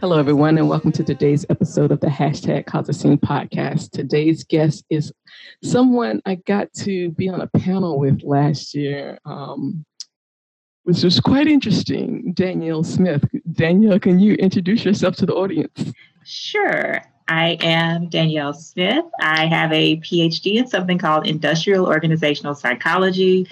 Hello, everyone, and welcome to today's episode of the hashtag Cause a Scene podcast. Today's guest is someone I got to be on a panel with last year, um, which was quite interesting. Danielle Smith. Danielle, can you introduce yourself to the audience? Sure. I am Danielle Smith. I have a PhD in something called industrial organizational psychology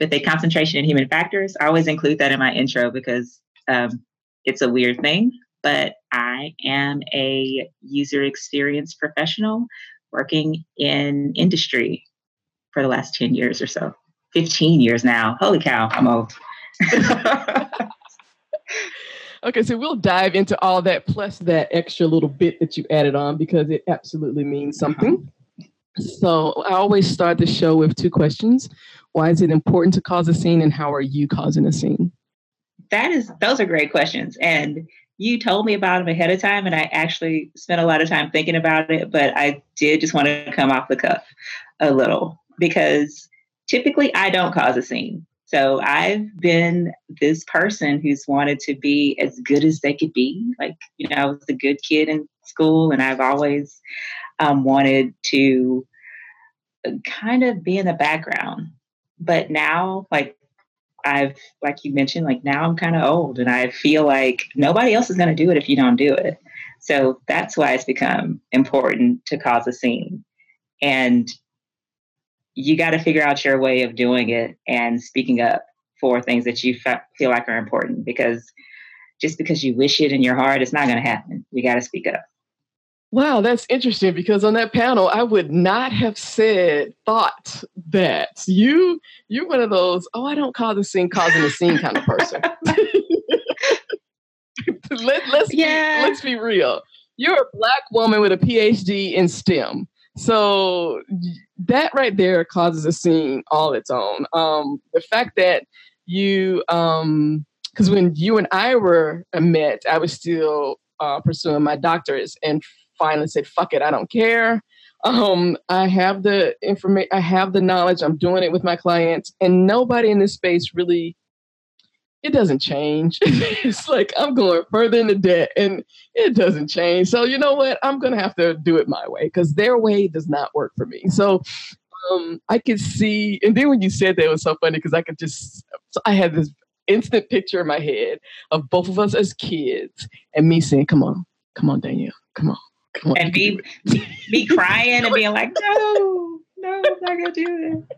with a concentration in human factors. I always include that in my intro because um, it's a weird thing, but I am a user experience professional working in industry for the last 10 years or so. 15 years now. Holy cow, I'm old. Okay, so we'll dive into all that plus that extra little bit that you added on because it absolutely means uh-huh. something. So I always start the show with two questions. Why is it important to cause a scene and how are you causing a scene? That is those are great questions. And you told me about them ahead of time and I actually spent a lot of time thinking about it, but I did just want to come off the cuff a little because typically I don't cause a scene. So I've been this person who's wanted to be as good as they could be. Like, you know, I was a good kid in school and I've always um, wanted to uh, kind of be in the background. But now, like, I've, like you mentioned, like now I'm kind of old and I feel like nobody else is going to do it if you don't do it. So that's why it's become important to cause a scene. And you got to figure out your way of doing it and speaking up for things that you feel like are important because just because you wish it in your heart, it's not going to happen. You got to speak up. Wow, that's interesting because on that panel, I would not have said, thought that you you're one of those. Oh, I don't call the scene causing the scene kind of person. Let, let's yeah. be, let's be real. You're a black woman with a PhD in STEM. So that right there causes a scene all its own. Um, the fact that you, because um, when you and I were uh, met, I was still uh, pursuing my doctorates and finally said, "Fuck it, I don't care." Um, I have the information, I have the knowledge. I'm doing it with my clients, and nobody in this space really it doesn't change. it's like I'm going further into debt and it doesn't change. So you know what? I'm gonna have to do it my way because their way does not work for me. So um, I could see, and then when you said that, it was so funny because I could just, I had this instant picture in my head of both of us as kids and me saying, "Come on, come on, on, come on," and be be crying and being like, "No, no, I'm not gonna do it."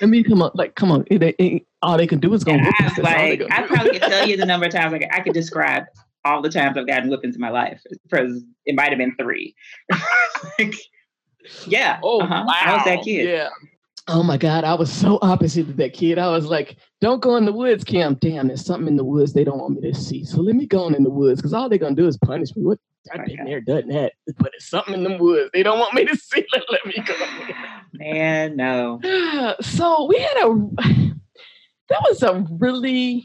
I mean, come on, like, come on. It, it, all they can do is go. Yeah, like, I probably could tell you the number of times. Like, I could describe all the times I've gotten whippings in my life. Because it might have been three. like, yeah. Oh, uh-huh. wow. I was that kid. Yeah. Oh my God, I was so opposite of that kid. I was like, don't go in the woods, Kim. Damn, there's something in the woods they don't want me to see. So let me go on in the woods because all they're going to do is punish me. What I've been there, done that. But it's something in the woods. They don't want me to see. Let, let me go. Man, no. So we had a, that was a really,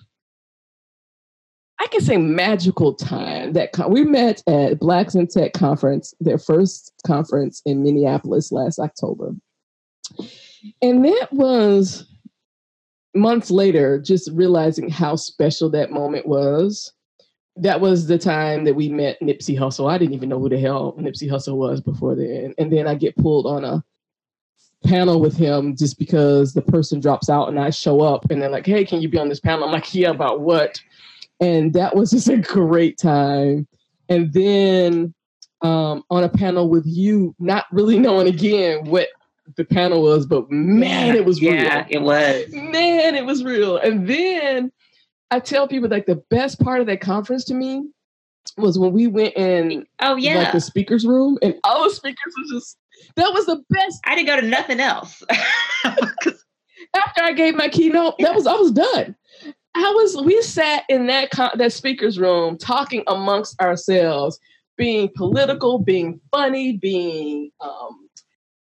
I can say magical time. That con- we met at Blacks in Tech conference, their first conference in Minneapolis last October. And that was months later, just realizing how special that moment was. That was the time that we met Nipsey Hussle. I didn't even know who the hell Nipsey Hussle was before then. And then I get pulled on a panel with him just because the person drops out and I show up and they're like, hey, can you be on this panel? I'm like, yeah, about what? And that was just a great time. And then um, on a panel with you, not really knowing again what the panel was, but man, it was yeah, real. it was. Man, it was real. And then I tell people like the best part of that conference to me was when we went in oh yeah like the speakers room and all the speakers was just that was the best. I didn't go to nothing else. After I gave my keynote, that was I was done. I was we sat in that con- that speakers room talking amongst ourselves being political, being funny, being um,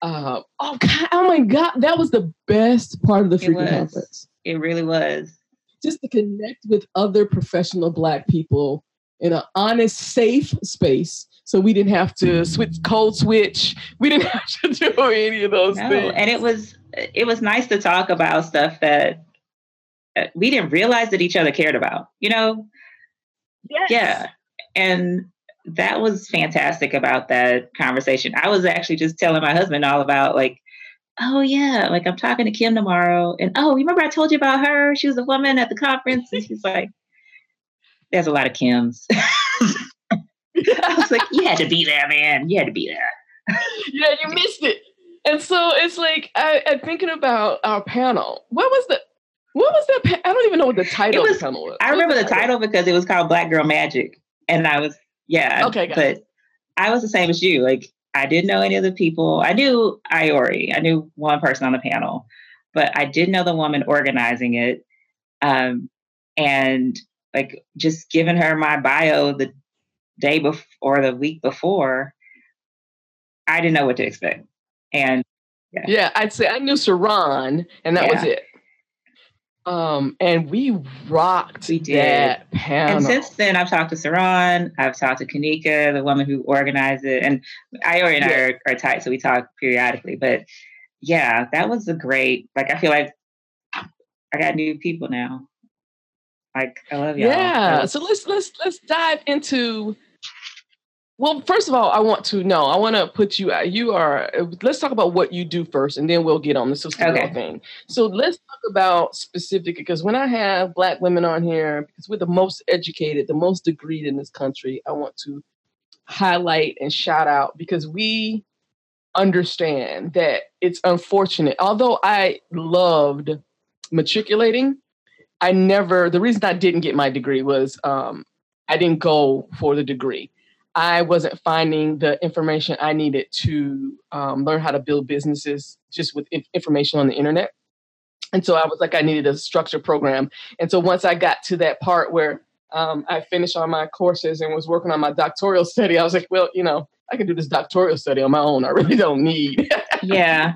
uh, oh God, oh my God, that was the best part of the freaking conference. It really was. Just to connect with other professional Black people in an honest, safe space. So we didn't have to switch code switch. We didn't have to do any of those no, things. And it was it was nice to talk about stuff that we didn't realize that each other cared about. You know? Yes. Yeah. And that was fantastic about that conversation. I was actually just telling my husband all about like, oh yeah, like I'm talking to Kim tomorrow, and oh, you remember I told you about her? She was a woman at the conference, and she's like, "There's a lot of Kims." I was like, "You had to be there, man. You had to be there." yeah, you missed it. And so it's like I, am thinking about our panel. What was the what was that? Pa- I don't even know what the title was, of the panel was. I remember the title? title because it was called Black Girl Magic, and I was yeah. Okay, but it. I was the same as you. Like I didn't know any of the people. I knew Iori. I knew one person on the panel, but I didn't know the woman organizing it. Um, and like just giving her my bio the day before or the week before, I didn't know what to expect. And yeah, yeah I'd say I knew Saran, and that yeah. was it. Um, and we rocked we did. that panel. And since then, I've talked to Saran, I've talked to Kanika, the woman who organized it, and Iori and yeah. I are, are tight, so we talk periodically. But yeah, that was a great. Like, I feel like I got new people now. Like, I love y'all. Yeah. So let's let's let's dive into well, first of all, I want to know. I want to put you. You are. Let's talk about what you do first, and then we'll get on the sister okay. thing. So let's talk about specific because when I have Black women on here, because we're the most educated, the most degreed in this country, I want to highlight and shout out because we understand that it's unfortunate. Although I loved matriculating, I never. The reason I didn't get my degree was um, I didn't go for the degree. I wasn't finding the information I needed to um, learn how to build businesses just with information on the internet. And so I was like, I needed a structured program. And so once I got to that part where um, I finished all my courses and was working on my doctoral study, I was like, well, you know, I can do this doctoral study on my own. I really don't need yeah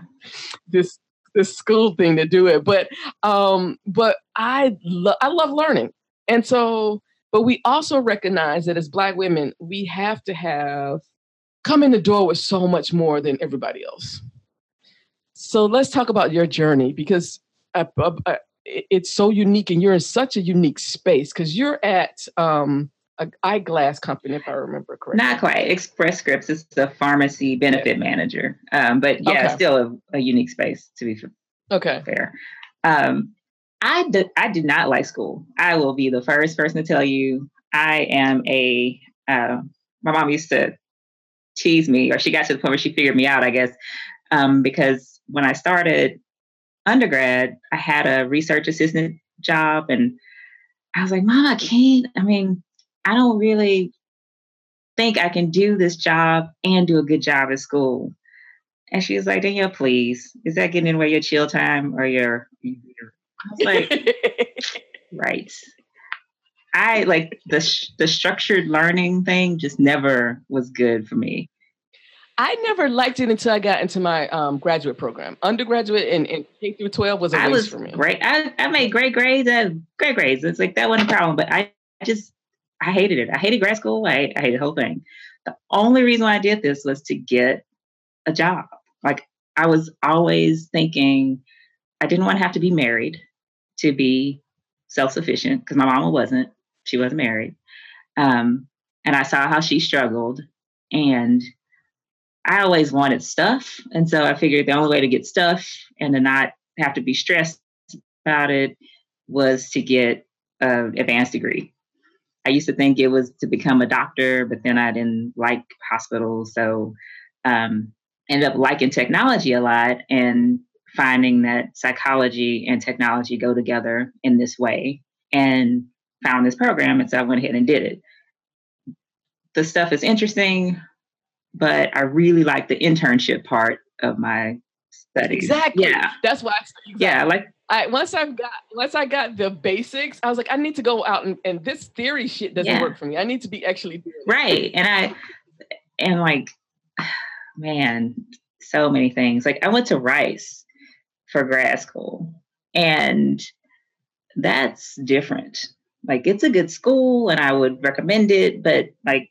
this this school thing to do it. But um, but I lo- I love learning, and so but we also recognize that as Black women, we have to have come in the door with so much more than everybody else. So let's talk about your journey because uh, uh, uh, it's so unique and you're in such a unique space because you're at um, an eyeglass company, if I remember correctly. Not quite. Express Scripts is the pharmacy benefit manager, um, but yeah, okay. still a, a, unique space to be okay. fair. Um, I did, I did not like school. I will be the first person to tell you I am a, uh, my mom used to tease me, or she got to the point where she figured me out, I guess, um, because when I started undergrad, I had a research assistant job and I was like, Mom, I can't, I mean, I don't really think I can do this job and do a good job at school. And she was like, Danielle, please, is that getting in the way your chill time or your, your was like, right. I like the the structured learning thing just never was good for me. I never liked it until I got into my um, graduate program. Undergraduate and, and K through 12 was a I waste was for me. Great. I, I made great grades and great grades. It's like that wasn't a problem, but I just I hated it. I hated grad school. I, I hated the whole thing. The only reason why I did this was to get a job. Like I was always thinking I didn't want to have to be married to be self-sufficient because my mama wasn't. She wasn't married. Um, and I saw how she struggled. And I always wanted stuff. And so I figured the only way to get stuff and to not have to be stressed about it was to get an advanced degree. I used to think it was to become a doctor, but then I didn't like hospitals. So um, ended up liking technology a lot and finding that psychology and technology go together in this way and found this program. And so I went ahead and did it. The stuff is interesting, but I really like the internship part of my studies. Exactly. Yeah. That's why. I, exactly. Yeah. Like I, once I got once I got the basics, I was like, I need to go out and, and this theory shit doesn't yeah. work for me. I need to be actually right. And I and like, man, so many things. Like I went to Rice for grad school, and that's different. Like it's a good school, and I would recommend it. But like,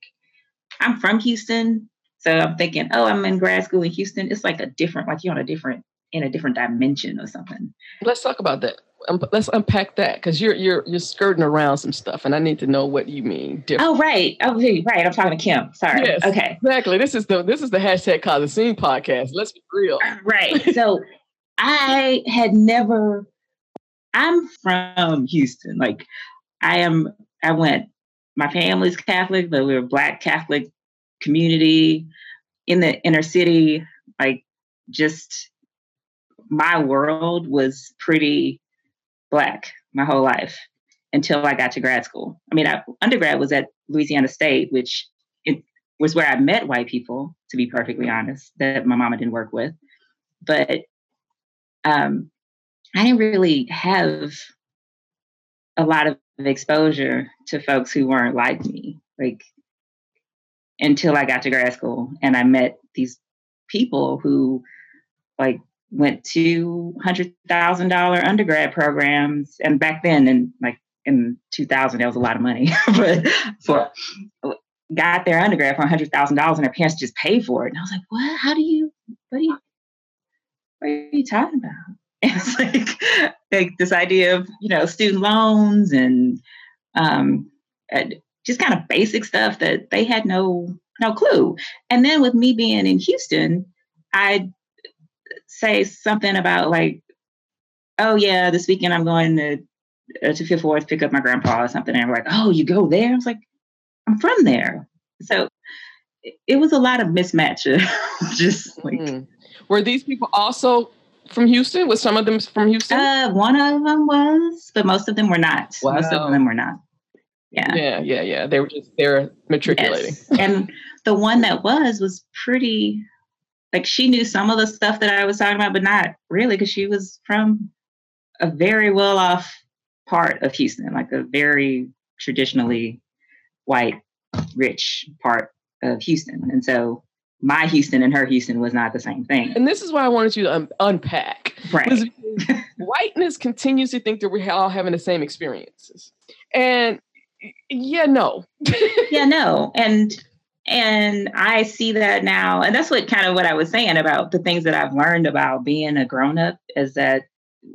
I'm from Houston, so I'm thinking, oh, I'm in grad school in Houston. It's like a different, like you're on a different in a different dimension or something. Let's talk about that. Um, let's unpack that because you're you're you're skirting around some stuff, and I need to know what you mean. Different. Oh right, oh right. I'm talking to Kim. Sorry. Yes, okay. Exactly. This is the this is the hashtag cause the scene podcast. Let's be real. Right. So I had never. I'm from Houston. Like I am. I went. My family's Catholic, but we're a Black Catholic community in the inner city. Like just my world was pretty black my whole life until I got to grad school. I mean, I, undergrad was at Louisiana State, which it was where I met white people, to be perfectly honest, that my mama didn't work with. But um, I didn't really have a lot of exposure to folks who weren't like me, like until I got to grad school and I met these people who like went to hundred thousand dollar undergrad programs, and back then, in like in 2000, that was a lot of money, but for got their undergrad for hundred thousand dollars, and their parents just paid for it. And I was like, what? How do you? What do you? What are you talking about? And it's like, like this idea of you know student loans and um, just kind of basic stuff that they had no no clue. And then with me being in Houston, I'd say something about like, oh yeah, this weekend I'm going to uh, to Fifth Ward pick up my grandpa or something, and I'm like, oh, you go there? I was like, I'm from there, so it, it was a lot of mismatch. just like, mm. Were these people also from Houston? Was some of them from Houston? Uh, one of them was, but most of them were not. Wow. Most of them were not. Yeah. Yeah, yeah, yeah. They were just they're matriculating. Yes. and the one that was was pretty like she knew some of the stuff that I was talking about, but not really because she was from a very well off part of Houston, like a very traditionally white, rich part of Houston. And so my Houston and her Houston was not the same thing. And this is why I wanted you to un- unpack. Right. whiteness continues to think that we're all having the same experiences. And yeah, no. yeah, no. And and I see that now. And that's what kind of what I was saying about the things that I've learned about being a grown up is that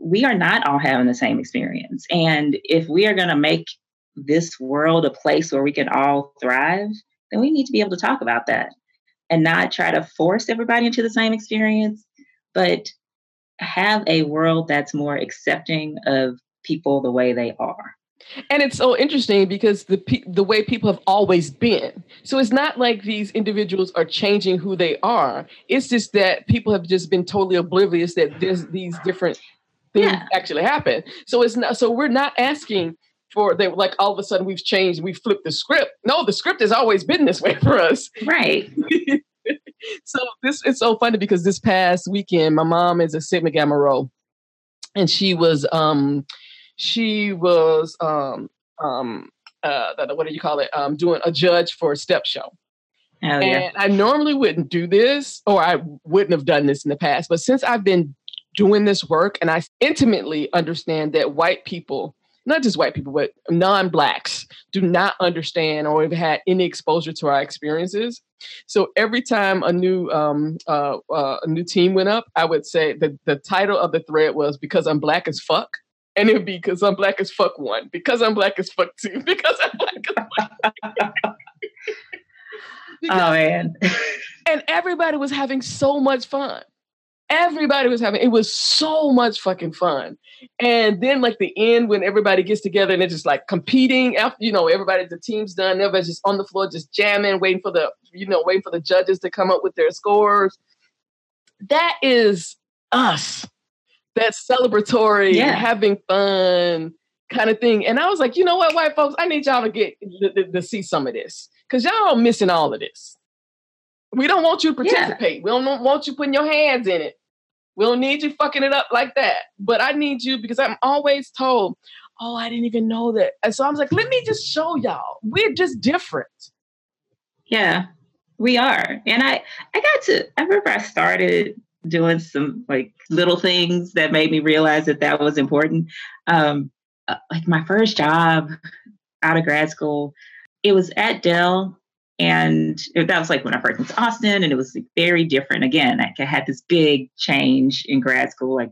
we are not all having the same experience. And if we are going to make this world a place where we can all thrive, then we need to be able to talk about that and not try to force everybody into the same experience, but have a world that's more accepting of people the way they are. And it's so interesting because the the way people have always been. So it's not like these individuals are changing who they are. It's just that people have just been totally oblivious that these different things yeah. actually happen. So it's not. So we're not asking for they like all of a sudden we've changed. We flipped the script. No, the script has always been this way for us. Right. so this is so funny because this past weekend, my mom is a Sigma Gamma Rho, and she was um she was um, um, uh, what do you call it? Um, doing a judge for a step show. Oh, yeah. And I normally wouldn't do this, or I wouldn't have done this in the past. But since I've been doing this work, and I intimately understand that white people, not just white people, but non-blacks, do not understand or have had any exposure to our experiences. So every time a new um, uh, uh, a new team went up, I would say that the title of the thread was "Because I'm Black as Fuck." and it would be because I'm black as fuck one, because I'm black as fuck two, because I'm black as fuck. oh man. and everybody was having so much fun. Everybody was having it was so much fucking fun. And then like the end when everybody gets together and they're just like competing after you know, everybody the team's done, everybody's just on the floor just jamming, waiting for the you know, waiting for the judges to come up with their scores. That is us that celebratory, yeah. having fun kind of thing. And I was like, you know what, white folks, I need y'all to get to, to see some of this because y'all are missing all of this. We don't want you to participate. Yeah. We don't want you putting your hands in it. We don't need you fucking it up like that. But I need you because I'm always told, oh, I didn't even know that. And so I was like, let me just show y'all. We're just different. Yeah. We are. And I I got to I remember I started doing some like little things that made me realize that that was important. Um, uh, like my first job out of grad school, it was at Dell. And that was like when I first went to Austin, and it was like very different. Again, I had this big change in grad school. Like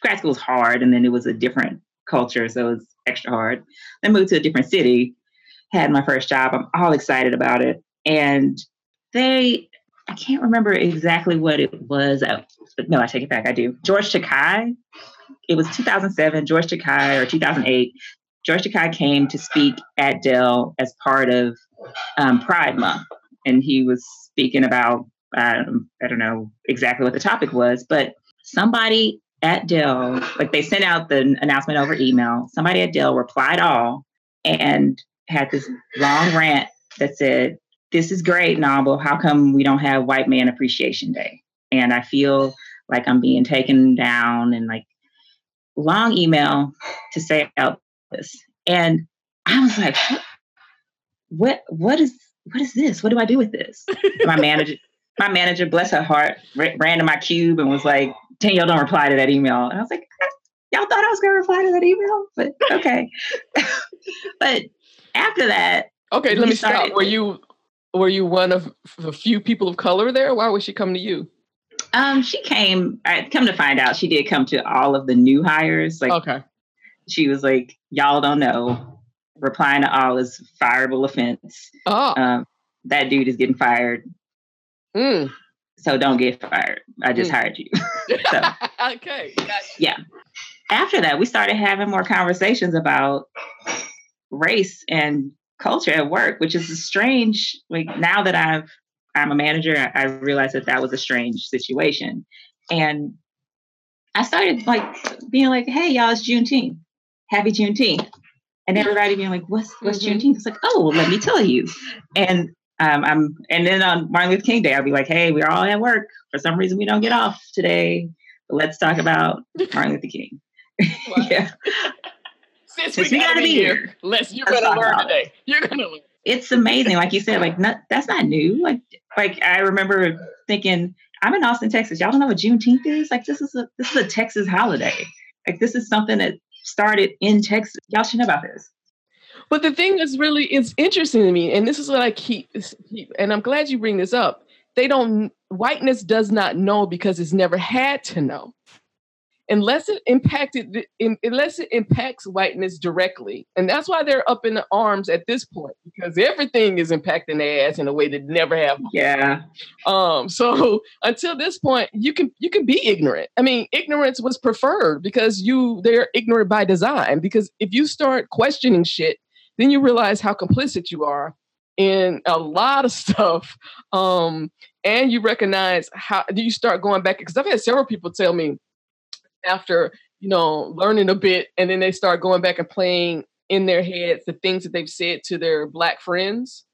grad school was hard, and then it was a different culture, so it was extra hard. Then moved to a different city, had my first job. I'm all excited about it, and they I can't remember exactly what it was. Oh, but no, I take it back. I do. George Takei. It was 2007. George Takei or 2008. George Takei came to speak at Dell as part of um, Pride Month, and he was speaking about um, I don't know exactly what the topic was, but somebody at Dell, like they sent out the announcement over email. Somebody at Dell replied all and had this long rant that said, this is great, novel. How come we don't have White Man Appreciation Day? And I feel like I'm being taken down and like long email to say out this. And I was like, what what is what is this? What do I do with this? my manager, my manager, bless her heart, ran to my cube and was like, Danielle, don't reply to that email. And I was like, y'all thought I was gonna reply to that email? But okay. but after that, Okay, let me started, stop. Were you were you one of a few people of color there? Why was she coming to you? Um, she came. I come to find out, she did come to all of the new hires. Like, okay, she was like, "Y'all don't know." Replying to all is fireable offense. Oh, um, that dude is getting fired. Mm. So don't get fired. I just mm. hired you. so, okay, gotcha. yeah. After that, we started having more conversations about race and culture at work, which is a strange. Like now that I've I'm a manager, I, I realized that that was a strange situation, and I started like being like, "Hey, y'all, it's Juneteenth. Happy Juneteenth!" And everybody being like, "What's what's mm-hmm. Juneteenth?" It's like, "Oh, well, let me tell you." And um, I'm and then on Martin Luther King Day, I'll be like, "Hey, we're all at work. For some reason, we don't get off today. But let's talk about Martin Luther King." yeah. Since, Since we, gotta, gotta be here, here. let's you're gonna learn today. You're gonna learn. It's amazing, like you said, like not, that's not new. Like like I remember thinking, I'm in Austin, Texas. Y'all don't know what Juneteenth is? Like this is a this is a Texas holiday. Like this is something that started in Texas. Y'all should know about this. But the thing that's really is interesting to me, and this is what I keep, keep, and I'm glad you bring this up. They don't whiteness does not know because it's never had to know unless it impacted unless it impacts whiteness directly. And that's why they're up in the arms at this point because everything is impacting their ass in a way that never have yeah. Um so until this point you can you can be ignorant. I mean ignorance was preferred because you they're ignorant by design because if you start questioning shit then you realize how complicit you are in a lot of stuff. Um and you recognize how you start going back because i've had several people tell me after you know learning a bit and then they start going back and playing in their heads the things that they've said to their black friends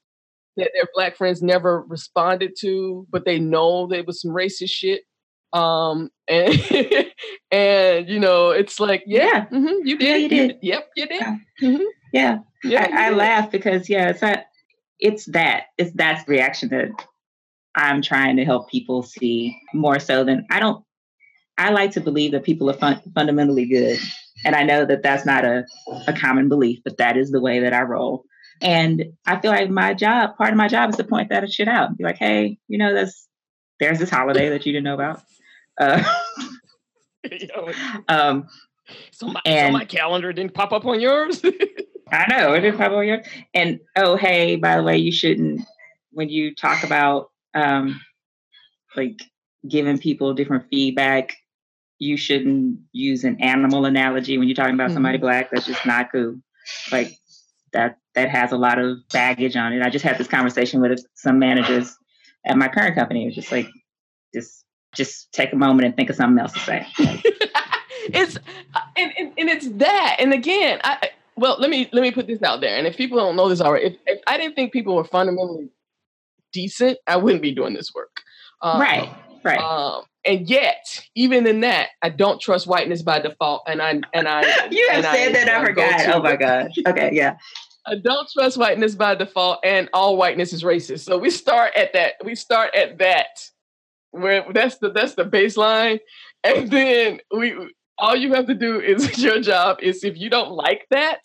that their black friends never responded to but they know there was some racist shit um and and you know it's like yeah, yeah. Mm-hmm, you did yeah, you did yep you did yeah, mm-hmm. yeah. yeah I, I laugh because yeah it's not it's that it's that's the reaction that i'm trying to help people see more so than i don't I like to believe that people are fun- fundamentally good. And I know that that's not a, a common belief, but that is the way that I roll. And I feel like my job, part of my job is to point that shit out. Be like, hey, you know, this there's this holiday that you didn't know about. Uh, um, so, my, and, so my calendar didn't pop up on yours. I know it didn't pop up on yours. And oh, hey, by the way, you shouldn't when you talk about um, like giving people different feedback you shouldn't use an animal analogy when you're talking about mm-hmm. somebody black. That's just not cool. Like that that has a lot of baggage on it. I just had this conversation with some managers at my current company. It was just like, just just take a moment and think of something else to say. it's and, and, and it's that. And again, I well, let me let me put this out there. And if people don't know this already, if, if I didn't think people were fundamentally decent, I wouldn't be doing this work. Um, right. Right. Um, and yet, even in that, I don't trust whiteness by default. And I and I you have said I, that I forgot. Oh my god. Okay, yeah. I don't trust whiteness by default, and all whiteness is racist. So we start at that. We start at that, where that's the that's the baseline, and then we all you have to do is your job is if you don't like that,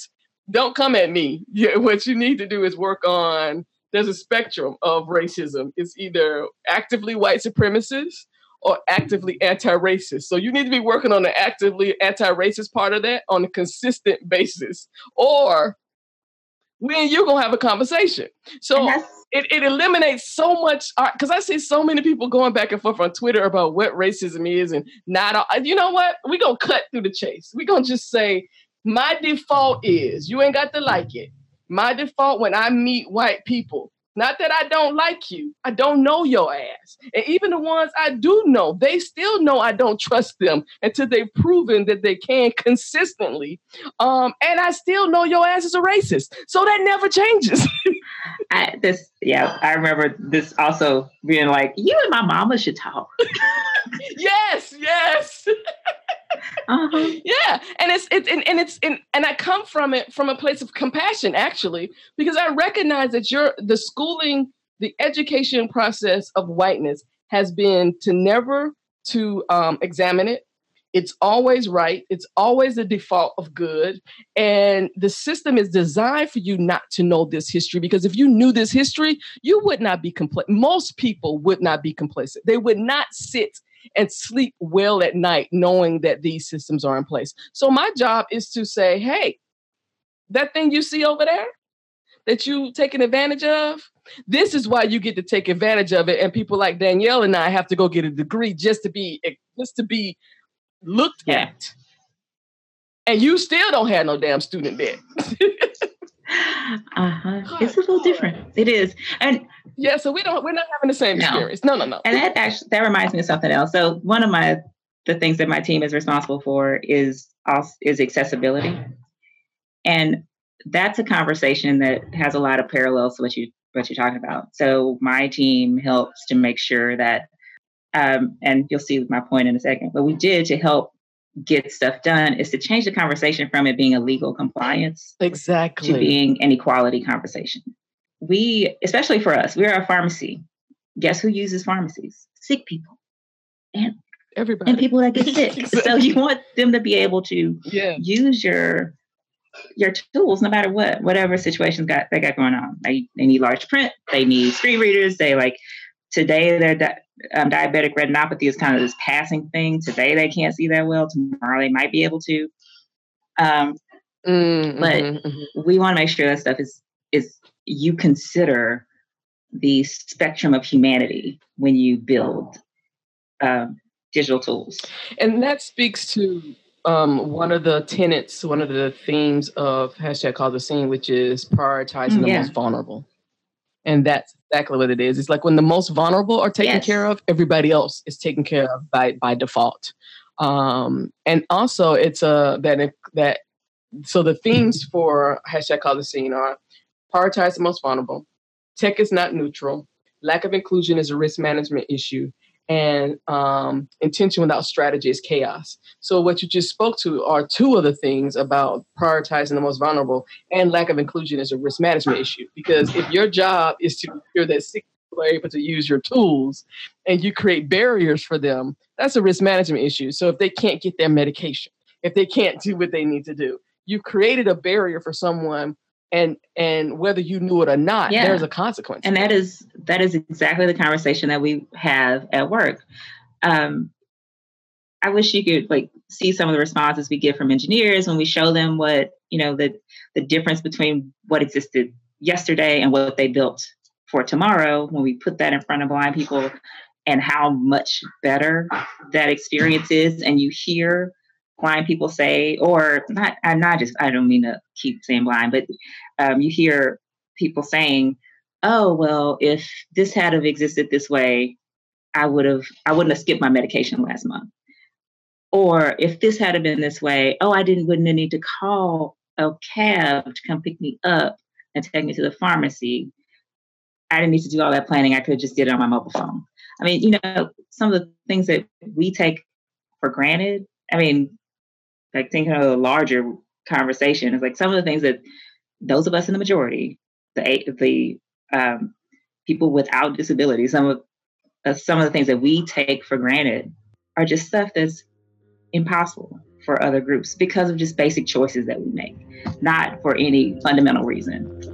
don't come at me. Yeah, what you need to do is work on. There's a spectrum of racism. It's either actively white supremacists or actively anti-racist. So you need to be working on the actively anti-racist part of that on a consistent basis, or we and you're gonna have a conversation. So it, it eliminates so much uh, because I see so many people going back and forth on Twitter about what racism is and not all, uh, you know what? We're gonna cut through the chase. We're gonna just say my default is you ain't got to like it. My default when I meet white people not that I don't like you. I don't know your ass. And even the ones I do know, they still know I don't trust them until they've proven that they can consistently. Um, and I still know your ass is a racist. So that never changes. I, this, yeah, I remember this also being like, you and my mama should talk. yes, yes. uh-huh. Yeah, and it's it's and, and it's and, and I come from it from a place of compassion actually because I recognize that you're the schooling, the education process of whiteness has been to never to um, examine it. It's always right. It's always the default of good. And the system is designed for you not to know this history because if you knew this history, you would not be complacent. Most people would not be complacent. They would not sit and sleep well at night knowing that these systems are in place. So my job is to say, hey, that thing you see over there that you taking advantage of, this is why you get to take advantage of it. And people like Danielle and I have to go get a degree just to be eh, just to be looked at. And you still don't have no damn student debt. uh-huh. It's a little different. It is. And yeah, so we don't we're not having the same no. experience. No, no, no. And that actually that reminds me of something else. So one of my the things that my team is responsible for is also is accessibility. And that's a conversation that has a lot of parallels to what you what you're talking about. So my team helps to make sure that um, and you'll see my point in a second. What we did to help get stuff done is to change the conversation from it being a legal compliance exactly to being an equality conversation we, especially for us, we're a pharmacy. Guess who uses pharmacies? Sick people. And everybody. And people that get sick. exactly. So you want them to be able to yeah. use your your tools no matter what, whatever situations got they got going on. They, they need large print, they need screen readers, they like today their di- um, diabetic retinopathy is kind of this passing thing. Today they can't see that well, tomorrow they might be able to. Um, mm-hmm, but mm-hmm. we want to make sure that stuff is is you consider the spectrum of humanity when you build uh, digital tools. And that speaks to um, one of the tenets, one of the themes of hashtag call the scene, which is prioritizing the most vulnerable. And that's exactly what it is. It's like when the most vulnerable are taken yes. care of, everybody else is taken care of by by default. Um, and also, it's a uh, that that so the themes for hashtag call the scene are prioritize the most vulnerable. Tech is not neutral. Lack of inclusion is a risk management issue. And um, intention without strategy is chaos. So, what you just spoke to are two of the things about prioritizing the most vulnerable and lack of inclusion is a risk management issue. Because if your job is to ensure that sick people are able to use your tools and you create barriers for them, that's a risk management issue. So, if they can't get their medication, if they can't do what they need to do, you've created a barrier for someone and and whether you knew it or not yeah. there's a consequence and that is that is exactly the conversation that we have at work um, i wish you could like see some of the responses we get from engineers when we show them what you know the the difference between what existed yesterday and what they built for tomorrow when we put that in front of blind people and how much better that experience is and you hear blind people say, or not, I'm not just, I don't mean to keep saying blind, but um, you hear people saying, oh, well, if this had have existed this way, I would have, I wouldn't have skipped my medication last month. Or if this had have been this way, oh, I didn't, wouldn't have need to call a cab to come pick me up and take me to the pharmacy. I didn't need to do all that planning. I could have just did it on my mobile phone. I mean, you know, some of the things that we take for granted. I mean, like thinking of a larger conversation is like some of the things that those of us in the majority, the the um, people without disabilities, some of uh, some of the things that we take for granted are just stuff that's impossible for other groups because of just basic choices that we make, not for any fundamental reason.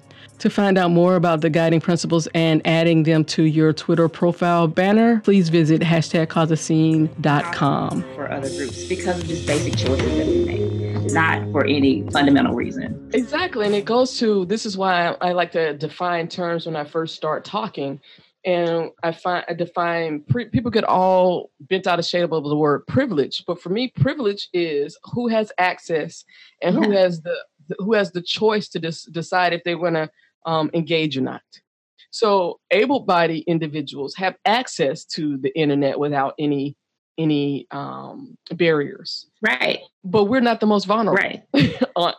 To find out more about the guiding principles and adding them to your Twitter profile banner, please visit hashtag causeascene.com. For other groups because of just basic choices that we make, not for any fundamental reason. Exactly. And it goes to this is why I like to define terms when I first start talking. And I find I define pre, people get all bent out of shape over the word privilege, but for me, privilege is who has access and yeah. who has the who has the choice to dis- decide if they want to um, engage or not. So able-bodied individuals have access to the internet without any any um, barriers. Right. But we're not the most vulnerable. Right. Uh,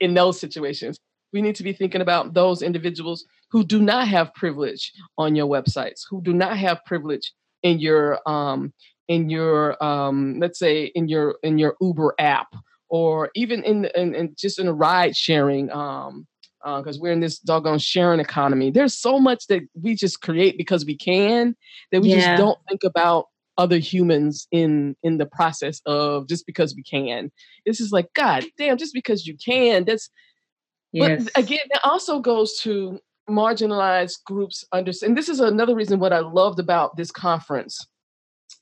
in those situations, we need to be thinking about those individuals who do not have privilege on your websites, who do not have privilege in your um, in your um, let's say in your in your Uber app or even in, in, in just in a ride sharing um, because uh, we're in this doggone sharing economy. There's so much that we just create because we can that we yeah. just don't think about other humans in in the process of just because we can. This is like God damn, just because you can. That's yes. but again, that also goes to marginalized groups understand. And this is another reason what I loved about this conference.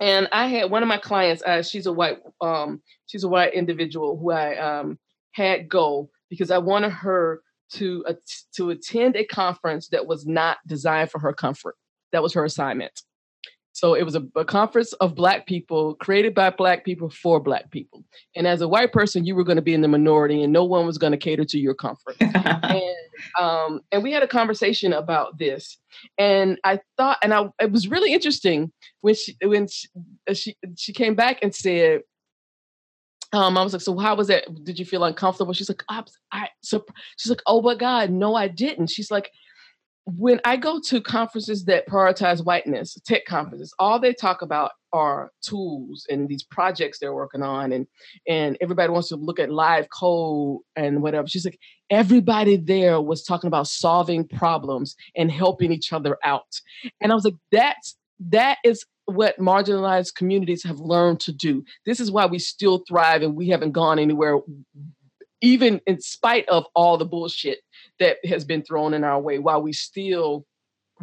And I had one of my clients. Uh, she's a white, um, she's a white individual who I um, had go because I wanted her to uh, to attend a conference that was not designed for her comfort. That was her assignment. So it was a, a, conference of black people created by black people for black people. And as a white person, you were going to be in the minority, and no one was going to cater to your comfort. and um, and we had a conversation about this, and I thought, and I it was really interesting when she when she, she, she came back and said, um, I was like, so how was it? Did you feel uncomfortable? She's like, I, I so she's like, oh my God, no, I didn't. She's like, when I go to conferences that prioritize whiteness, tech conferences, all they talk about are tools and these projects they're working on, and and everybody wants to look at live code and whatever. She's like, everybody there was talking about solving problems and helping each other out, and I was like, that's that is what marginalized communities have learned to do. This is why we still thrive and we haven't gone anywhere, even in spite of all the bullshit that has been thrown in our way, while we still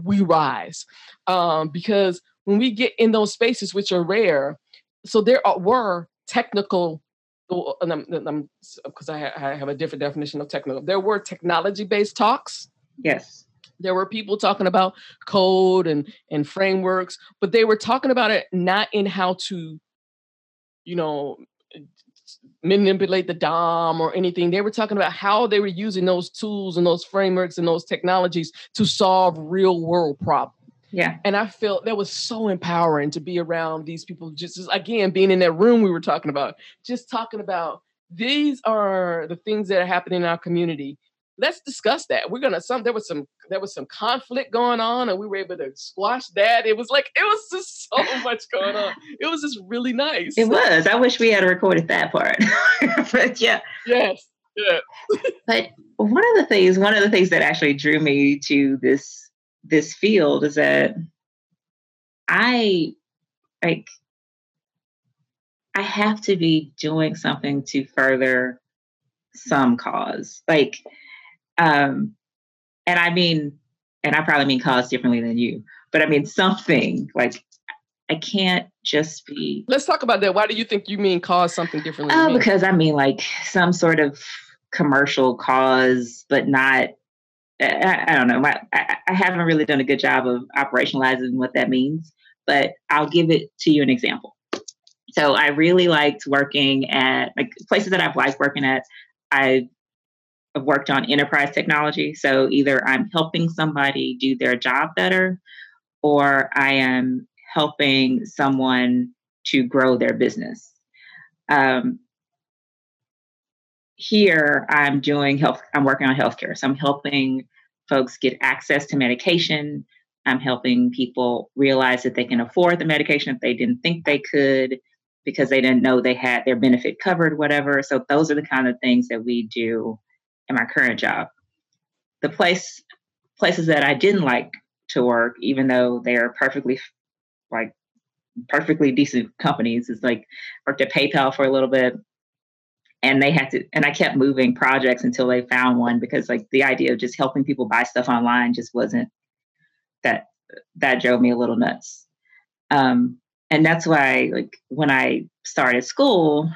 we rise. Um, because when we get in those spaces, which are rare, so there are, were technical because I, I have a different definition of technical. There were technology based talks. Yes there were people talking about code and and frameworks but they were talking about it not in how to you know manipulate the dom or anything. They were talking about how they were using those tools and those frameworks and those technologies to solve real world problems. Yeah. And i felt that was so empowering to be around these people. Just again being in that room we were talking about just talking about these are the things that are happening in our community let's discuss that. We're gonna some there was some there was some conflict going on and we were able to squash that. It was like it was just so much going on. It was just really nice. It was. I wish we had recorded that part. but yeah. Yes. Yeah. but one of the things, one of the things that actually drew me to this this field is that I like I have to be doing something to further some cause. Like um, and I mean, and I probably mean cause differently than you, but I mean something like I can't just be. Let's talk about that. Why do you think you mean cause something differently? Oh, because I mean like some sort of commercial cause, but not. I, I don't know. My, I, I haven't really done a good job of operationalizing what that means, but I'll give it to you an example. So I really liked working at like places that I've liked working at. I I've worked on enterprise technology. So either I'm helping somebody do their job better, or I am helping someone to grow their business. Um, here, I'm doing health. I'm working on healthcare, so I'm helping folks get access to medication. I'm helping people realize that they can afford the medication if they didn't think they could because they didn't know they had their benefit covered, whatever. So those are the kind of things that we do in my current job. The place places that I didn't like to work, even though they are perfectly like perfectly decent companies, is like worked at PayPal for a little bit. And they had to, and I kept moving projects until they found one because, like, the idea of just helping people buy stuff online just wasn't that that drove me a little nuts. Um, and that's why, like, when I started school,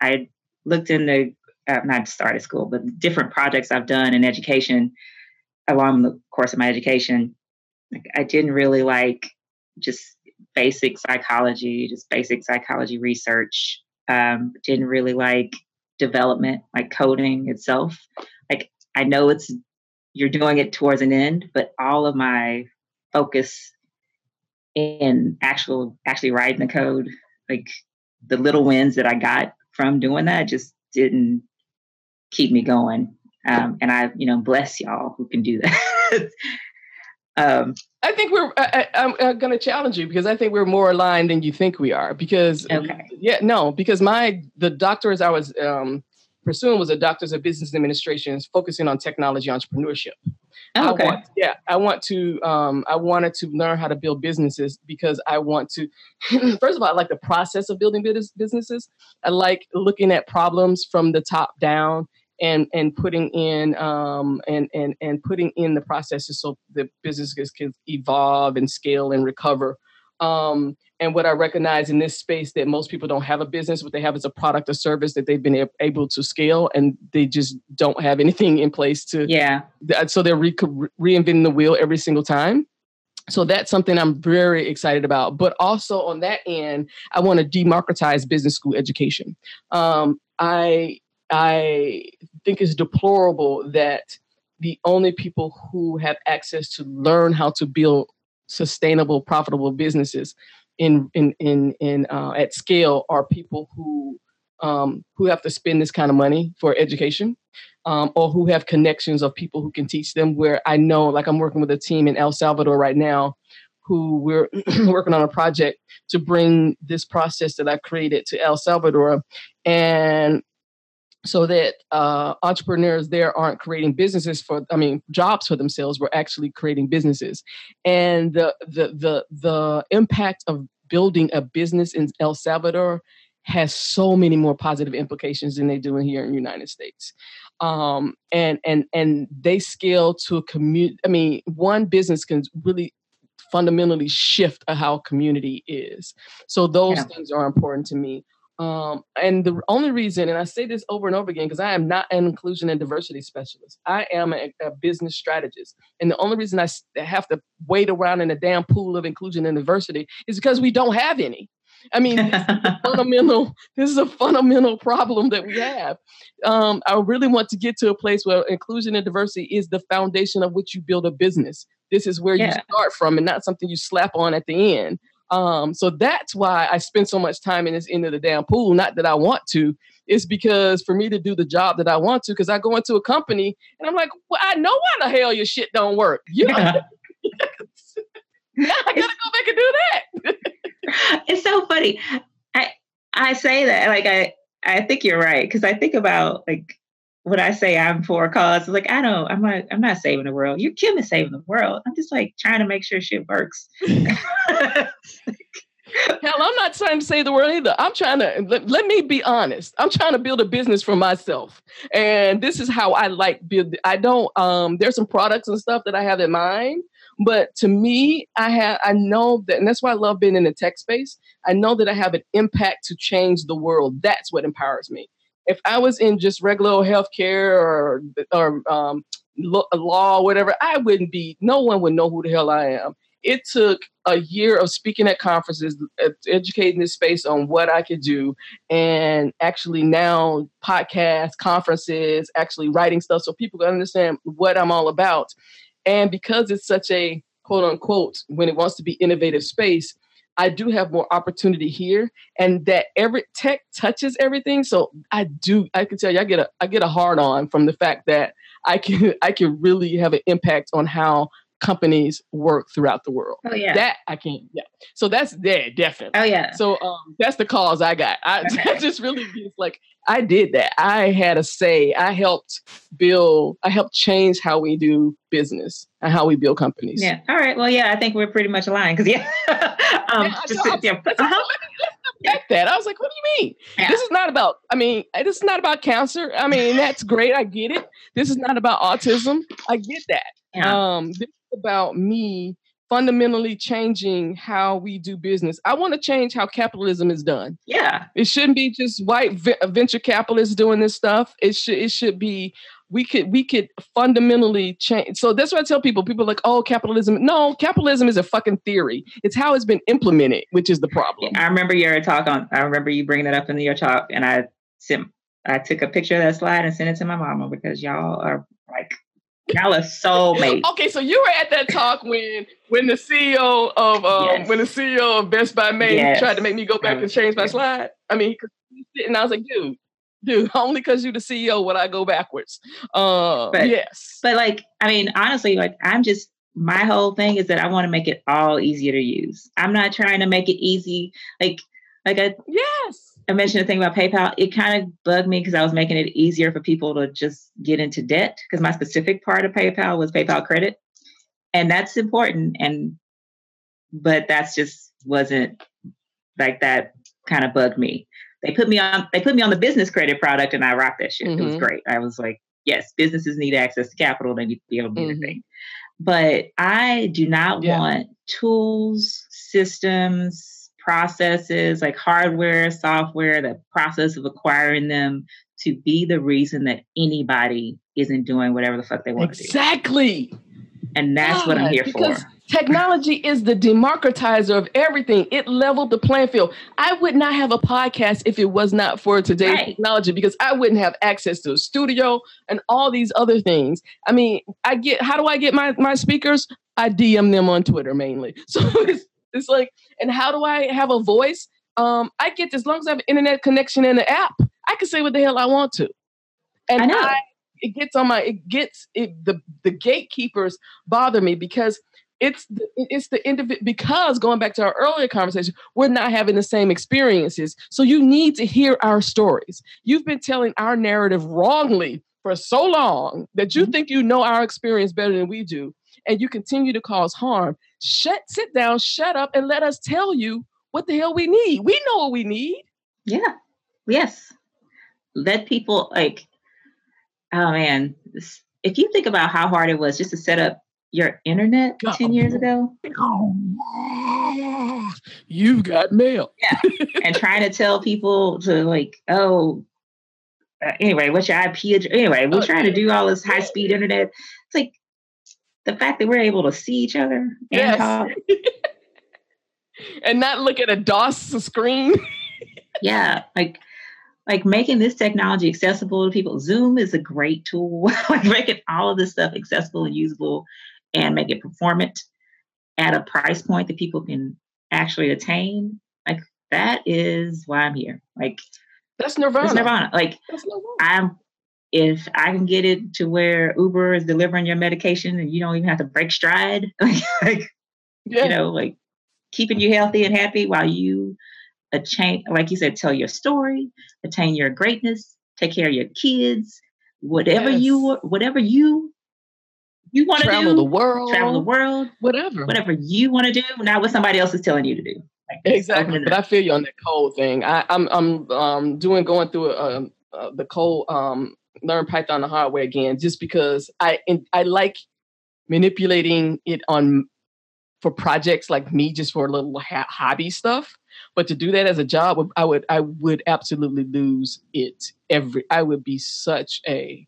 I looked into uh, not started school, but different projects I've done in education along the course of my education. Like, I didn't really like just basic psychology, just basic psychology research. Um, didn't really like development, like coding itself. Like I know it's you're doing it towards an end, but all of my focus in actual actually writing the code, like the little wins that I got from doing that just didn't keep me going. Um, and I, you know, bless y'all who can do that. um, I think we're. I, am going to challenge you because I think we're more aligned than you think we are. Because okay. yeah, no, because my the doctors I was um, pursuing was a doctor's of business administration, focusing on technology entrepreneurship. Oh, okay. I want, yeah, I want to. Um, I wanted to learn how to build businesses because I want to. first of all, I like the process of building businesses. I like looking at problems from the top down and and putting in um, and and and putting in the processes so the businesses can evolve and scale and recover. Um, and what I recognize in this space that most people don't have a business, what they have is a product or service that they've been able to scale, and they just don't have anything in place to. Yeah. So they're re- reinventing the wheel every single time. So that's something I'm very excited about. But also on that end, I want to democratize business school education. Um, I I think it's deplorable that the only people who have access to learn how to build sustainable, profitable businesses in in in in uh, at scale are people who um, who have to spend this kind of money for education, um, or who have connections of people who can teach them. Where I know, like I'm working with a team in El Salvador right now, who we're working on a project to bring this process that I created to El Salvador, and so that uh, entrepreneurs there aren't creating businesses for i mean jobs for themselves we're actually creating businesses. And the the the, the impact of building a business in el salvador has so many more positive implications than they do in here in the united states. Um, and and and they scale to a community i mean one business can really fundamentally shift how community is. So those yeah. things are important to me um, and the only reason, and I say this over and over again, because I am not an inclusion and diversity specialist. I am a, a business strategist. And the only reason I have to wait around in a damn pool of inclusion and diversity is because we don't have any. I mean, this is a fundamental. This is a fundamental problem that we have. Um, I really want to get to a place where inclusion and diversity is the foundation of which you build a business. This is where yeah. you start from, and not something you slap on at the end. Um, so that's why I spend so much time in this end of the damn pool. Not that I want to, it's because for me to do the job that I want to, because I go into a company and I'm like, well, I know why the hell your shit don't work. You yeah. now I gotta go back and do that. it's so funny. I I say that like I I think you're right because I think about like when I say I'm for a cause, it's like I don't, I'm not, I'm not saving the world. You Kim is saving the world. I'm just like trying to make sure shit works. Hell, I'm not trying to save the world either. I'm trying to let, let, me be honest. I'm trying to build a business for myself, and this is how I like build. I don't. Um, there's some products and stuff that I have in mind, but to me, I have. I know that, and that's why I love being in the tech space. I know that I have an impact to change the world. That's what empowers me if I was in just regular healthcare or or um, law, whatever, I wouldn't be. No one would know who the hell I am. it took a year of speaking at conferences, educating this space on what I could do, and actually now podcasts, conferences, actually writing stuff so people can understand what I'm all about. And because it's such a quote unquote, when it wants to be innovative space, I do have more opportunity here, and that every tech touches everything. So I do. I can tell you, I get a I get a hard on from the fact that I can I can really have an impact on how companies work throughout the world. Oh yeah, that I can't. Yeah, so that's there definitely. Oh yeah. So um, that's the cause I got. I okay. just really it's like I did that. I had a say. I helped build. I helped change how we do business and how we build companies. Yeah. All right. Well, yeah. I think we're pretty much aligned because yeah. um, yeah, just, yeah. Uh-huh. That. I was like, what do you mean? Yeah. This is not about, I mean, this is not about cancer. I mean, that's great. I get it. This is not about autism. I get that. Yeah. Um, this is about me fundamentally changing how we do business. I want to change how capitalism is done. Yeah. It shouldn't be just white v- venture capitalists doing this stuff. It should it should be we could we could fundamentally change. So that's what I tell people. People are like, "Oh, capitalism." No, capitalism is a fucking theory. It's how it's been implemented, which is the problem. I remember your talk on I remember you bringing that up in your talk and I sent I took a picture of that slide and sent it to my mama because y'all are like Y'all are soulmates. okay, so you were at that talk when when the CEO of um, yes. when the CEO of Best Buy Maine yes. tried to make me go back and change my slide. I mean, and I was like, dude, dude, only because you're the CEO would I go backwards. Uh, but, yes, but like, I mean, honestly, like, I'm just my whole thing is that I want to make it all easier to use. I'm not trying to make it easy, like, like I yes I mentioned the thing about PayPal. It kind of bugged me because I was making it easier for people to just get into debt because my specific part of PayPal was PayPal credit. And that's important. And, but that's just wasn't like that kind of bugged me. They put me on, they put me on the business credit product and I rocked that shit. Mm-hmm. It was mm-hmm. great. I was like, yes, businesses need access to capital. They need to be able to do mm-hmm. their thing. But I do not yeah. want tools, systems, processes like hardware, software, the process of acquiring them to be the reason that anybody isn't doing whatever the fuck they want exactly. to do. Exactly. And that's what I'm here for. Technology is the democratizer of everything. It leveled the playing field. I would not have a podcast if it was not for today's right. technology because I wouldn't have access to a studio and all these other things. I mean, I get how do I get my my speakers? I DM them on Twitter mainly. So it's it's like, and how do I have a voice? Um, I get as long as I have an internet connection in the app, I can say what the hell I want to. And I know. I, it gets on my it gets it the the gatekeepers bother me because it's the, it's the individual because going back to our earlier conversation we're not having the same experiences so you need to hear our stories you've been telling our narrative wrongly for so long that you mm-hmm. think you know our experience better than we do and you continue to cause harm shut sit down shut up and let us tell you what the hell we need. We know what we need. Yeah. Yes. Let people like oh man. If you think about how hard it was just to set up your internet 10 years ago. You've got mail. Yeah. And trying to tell people to like oh uh, anyway what's your ip address? anyway we're oh, trying to do all this high speed internet. It's like the fact that we're able to see each other and yes. talk. and not look at a DOS screen. yeah, like like making this technology accessible to people. Zoom is a great tool. like making all of this stuff accessible and usable and make it performant at a price point that people can actually attain. Like that is why I'm here. Like that's nirvana. That's nirvana. Like nirvana. I'm if I can get it to where Uber is delivering your medication and you don't even have to break stride, like, yeah. you know, like keeping you healthy and happy while you attain, like you said, tell your story, attain your greatness, take care of your kids, whatever yes. you, whatever you, you want to do, travel the world, travel the world, whatever, whatever you want to do, not what somebody else is telling you to do. Like, exactly, but I feel you on that cold thing. I, am I'm, I'm um, doing going through a, um, uh, the cold um, learn Python the hard way again, just because I I like manipulating it on for projects like me, just for a little ha- hobby stuff. But to do that as a job, I would I would absolutely lose it every. I would be such a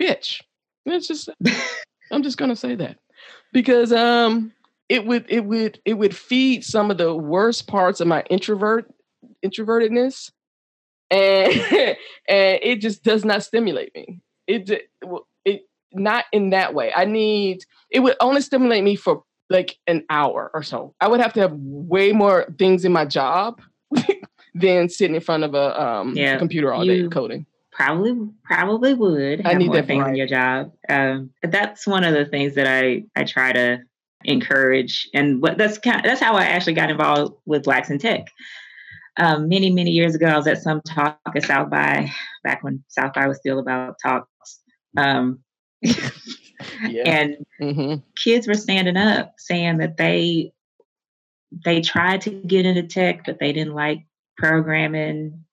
bitch. It's just I'm just gonna say that because um it would it would it would feed some of the worst parts of my introvert introvertedness and and it just does not stimulate me. It it not in that way. I need it would only stimulate me for like an hour or so. I would have to have way more things in my job than sitting in front of a um, yeah, computer all day coding. probably probably would have I need more things in your job. Um, that's one of the things that I I try to encourage, and what that's kind of, that's how I actually got involved with Blacks in Tech. Um, many many years ago, I was at some talk at South by back when South by was still about talks. Um, yeah. and mm-hmm. kids were standing up saying that they they tried to get into tech, but they didn't like programming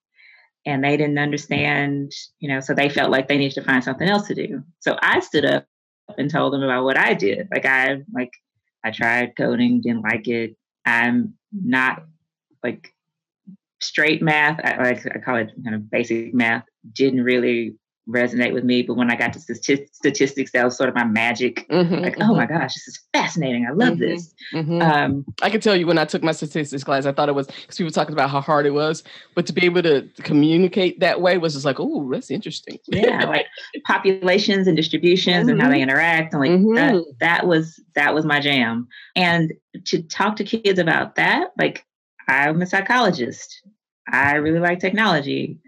and they didn't understand, you know, so they felt like they needed to find something else to do. So I stood up and told them about what I did. Like I like I tried coding, didn't like it. I'm not like straight math. I I call it kind of basic math. Didn't really resonate with me. But when I got to statistics, that was sort of my magic. Mm-hmm, like, mm-hmm. oh my gosh, this is fascinating. I love mm-hmm, this. Mm-hmm. Um, I can tell you when I took my statistics class, I thought it was because people talking about how hard it was, but to be able to communicate that way was just like, oh, that's interesting. yeah, like populations and distributions and how they mm-hmm. interact, and like that, mm-hmm. that was that was my jam. And to talk to kids about that, like I'm a psychologist. I really like technology.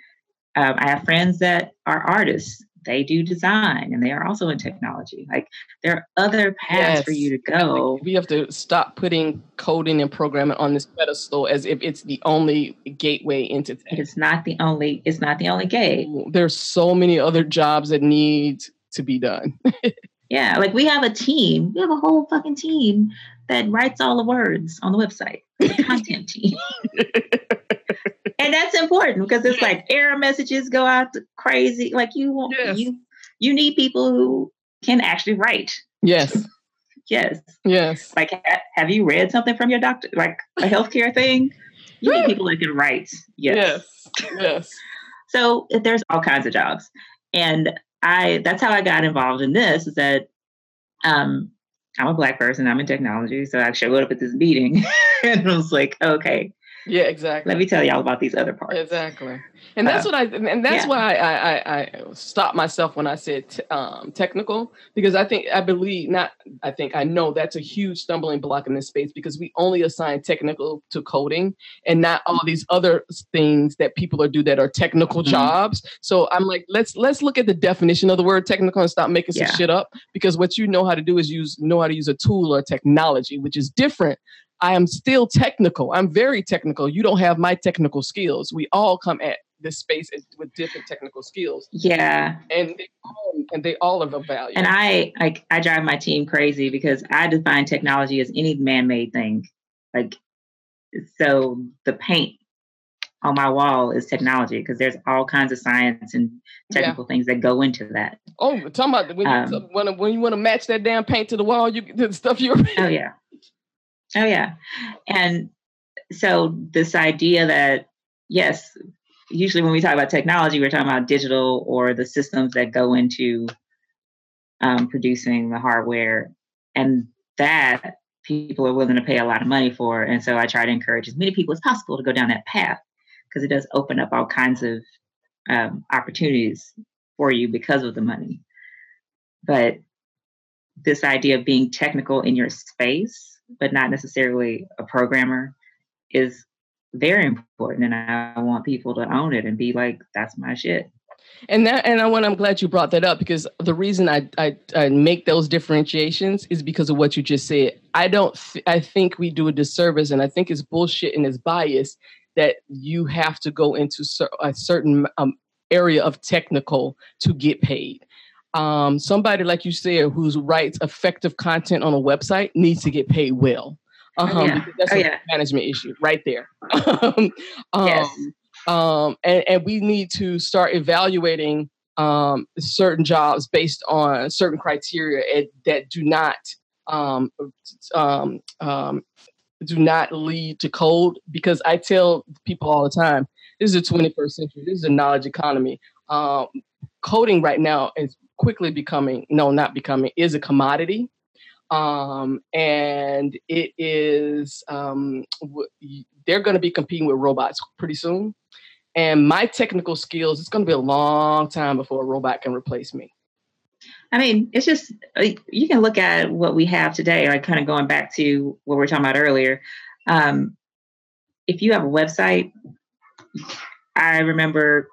Um, I have friends that are artists. They do design and they are also in technology. Like there are other paths yes. for you to go. We have to stop putting coding and programming on this pedestal as if it's the only gateway into tech. It's not the only. It's not the only gate. There's so many other jobs that need to be done. yeah, like we have a team. We have a whole fucking team that writes all the words on the website. The content team. and that's important because it's like error messages go out crazy. Like you want yes. you you need people who can actually write. Yes. yes. Yes. Like ha- have you read something from your doctor, like a healthcare thing? You need people that can write. Yes. Yes. yes. so there's all kinds of jobs, and I that's how I got involved in this. Is that um, I'm a black person. I'm in technology, so I showed up at this meeting, and I was like, okay, yeah, exactly. Let me tell y'all about these other parts. Exactly. And that's uh, what I and that's yeah. why I, I, I stopped myself when I said t- um, technical because I think I believe not I think I know that's a huge stumbling block in this space because we only assign technical to coding and not all these other things that people are do that are technical mm-hmm. jobs. So I'm like let's let's look at the definition of the word technical and stop making some yeah. shit up because what you know how to do is use know how to use a tool or technology which is different I am still technical. I'm very technical. You don't have my technical skills. We all come at this space with different technical skills. Yeah. And they all, and they all are of value. And I like I drive my team crazy because I define technology as any man-made thing. Like so the paint on my wall is technology because there's all kinds of science and technical yeah. things that go into that. Oh, talking about when um, you want to when you want to match that damn paint to the wall, you the stuff you're. Oh yeah, Oh, yeah. And so, this idea that, yes, usually when we talk about technology, we're talking about digital or the systems that go into um, producing the hardware. And that people are willing to pay a lot of money for. And so, I try to encourage as many people as possible to go down that path because it does open up all kinds of um, opportunities for you because of the money. But this idea of being technical in your space but not necessarily a programmer is very important and I want people to own it and be like that's my shit. And that and I want I'm glad you brought that up because the reason I, I, I make those differentiations is because of what you just said. I don't th- I think we do a disservice and I think it's bullshit and it's bias that you have to go into cer- a certain um, area of technical to get paid um, somebody like you said who writes effective content on a website needs to get paid well. Oh, um, oh, yeah. That's oh, a yeah. management issue right there. um, yes. Um, and, and we need to start evaluating um, certain jobs based on certain criteria that do not um, um, um, do not lead to code because I tell people all the time this is the 21st century this is a knowledge economy um, coding right now is quickly becoming no not becoming is a commodity um, and it is um, they're going to be competing with robots pretty soon. And my technical skills, it's going to be a long time before a robot can replace me. I mean, it's just you can look at what we have today, like kind of going back to what we were talking about earlier. Um, if you have a website, I remember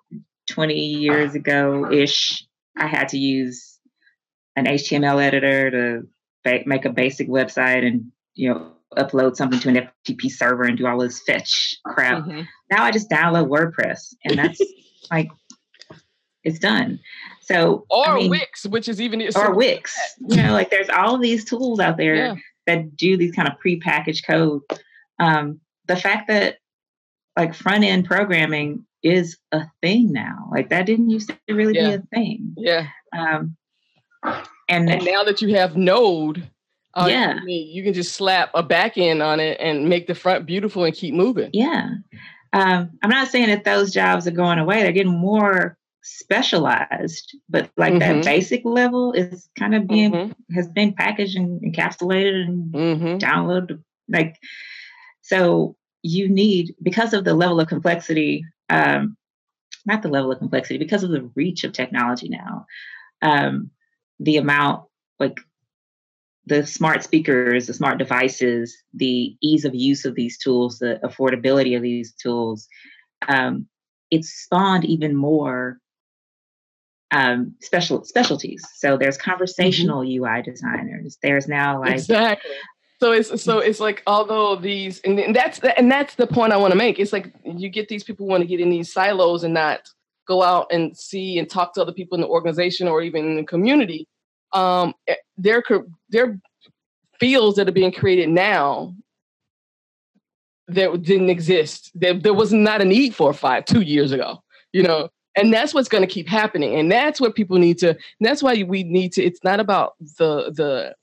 20 years ago ish, I had to use an HTML editor to ba- make a basic website and you know upload something to an FTP server and do all this fetch crap. Mm-hmm. Now I just download WordPress and that's like it's done. So or I mean, Wix, which is even or Wix. You know, like there's all these tools out there yeah. that do these kind of pre-packaged code. Um, the fact that like front end programming is a thing now. Like that didn't used to really yeah. be a thing. Yeah. Um, and, and now that you have Node, uh, yeah, you can just slap a back end on it and make the front beautiful and keep moving. Yeah. Um, I'm not saying that those jobs are going away. They're getting more specialized, but like mm-hmm. that basic level is kind of being mm-hmm. has been packaged and encapsulated and mm-hmm. downloaded. Like so, you need because of the level of complexity. Um, not the level of complexity because of the reach of technology now. Um, the amount like the smart speakers, the smart devices, the ease of use of these tools, the affordability of these tools, um, it's spawned even more um, special specialties. So there's mm-hmm. conversational mm-hmm. UI designers. There's now like exactly. So it's so it's like although these and, that's the, and that's the point I want to make. It's like you get these people want to get in these silos and not go out and see and talk to other people in the organization or even in the community. Um, eh, there there fields that are being created now that didn't exist. There, there was not a need for five two years ago. You know, and that's what's going to keep happening and that's what people need to that's why we need to it's not about the the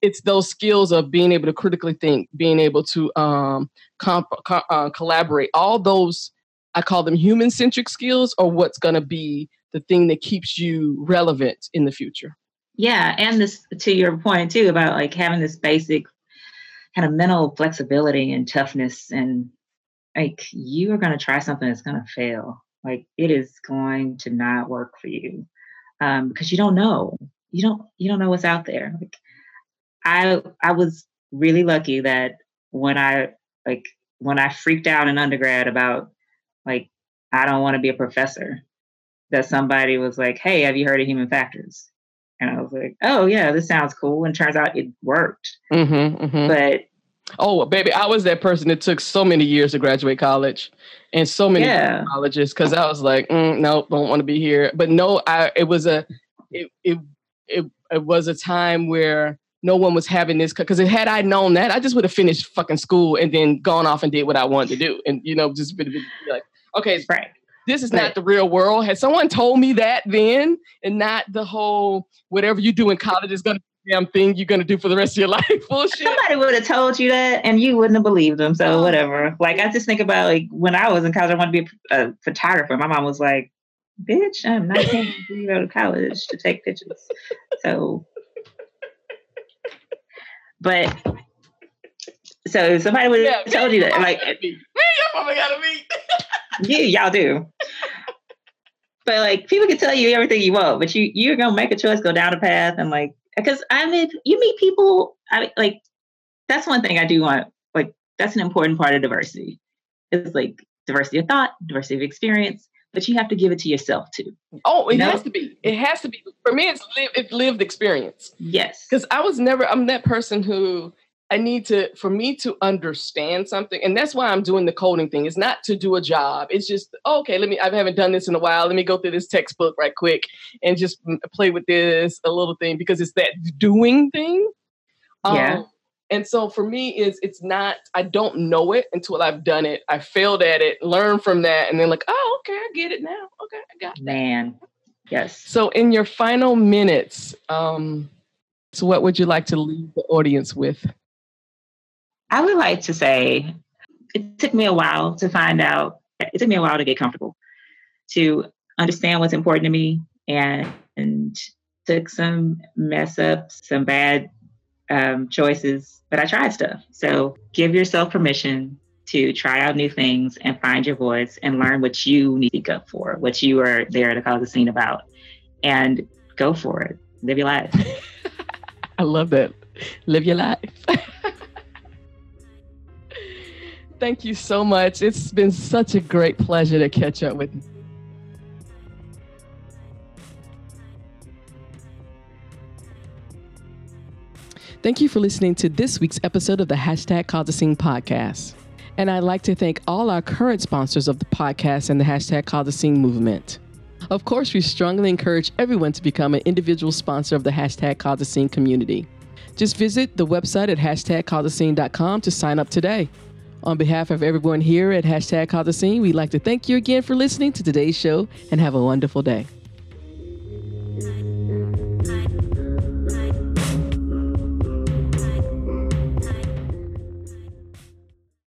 it's those skills of being able to critically think being able to um comp, uh, collaborate all those i call them human centric skills are what's going to be the thing that keeps you relevant in the future yeah and this to your point too about like having this basic kind of mental flexibility and toughness and like you are going to try something that's going to fail like it is going to not work for you um, because you don't know. You don't you don't know what's out there. Like I I was really lucky that when I like when I freaked out in undergrad about like I don't want to be a professor, that somebody was like, "Hey, have you heard of human factors?" And I was like, "Oh yeah, this sounds cool." And turns out it worked. Mm-hmm, mm-hmm. But Oh, baby, I was that person that took so many years to graduate college and so many yeah. colleges because I was like, mm, no, don't want to be here. But no, I it was a it it it, it was a time where no one was having this because had I known that, I just would have finished fucking school and then gone off and did what I wanted to do, and you know, just been, been like, okay, right. This is right. not the real world. Had someone told me that then, and not the whole whatever you do in college is going to damn thing you're gonna do for the rest of your life. Bullshit. Somebody would have told you that, and you wouldn't have believed them. So oh. whatever. Like I just think about like when I was in college, I wanted to be a, a photographer. My mom was like, "Bitch, I'm not you to go to college to take pictures." So, but so somebody would have yeah, told you that, like, me, your mama gotta meet. yeah, y'all do. But like people can tell you everything you want, but you you're gonna make a choice, go down a path, and like because I mean, you meet people. I like that's one thing I do want. Like that's an important part of diversity. It's like diversity of thought, diversity of experience, but you have to give it to yourself too. Oh, it you know? has to be. It has to be. For me, it's lived, it's lived experience. Yes, because I was never. I'm that person who I need to, for me to understand something, and that's why I'm doing the coding thing. It's not to do a job. It's just okay. Let me. I haven't done this in a while. Let me go through this textbook right quick and just play with this a little thing because it's that doing thing. Yeah. Um, And so for me, is it's not. I don't know it until I've done it. I failed at it, learn from that, and then like, oh, okay, I get it now. Okay, I got. That. Man, yes. So in your final minutes, um, so what would you like to leave the audience with? I would like to say it took me a while to find out, it took me a while to get comfortable, to understand what's important to me, and, and took some mess ups, some bad um, choices, but I tried stuff. So give yourself permission to try out new things and find your voice and learn what you need to go for, what you are there to cause a scene about, and go for it. Live your life. I love that. Live your life. Thank you so much. It's been such a great pleasure to catch up with you. Thank you for listening to this week's episode of the Hashtag Cause podcast. And I'd like to thank all our current sponsors of the podcast and the Hashtag Cause movement. Of course, we strongly encourage everyone to become an individual sponsor of the Hashtag Cause community. Just visit the website at hashtagcauseascene.com to sign up today. On behalf of everyone here at Hashtag Cause we'd like to thank you again for listening to today's show and have a wonderful day.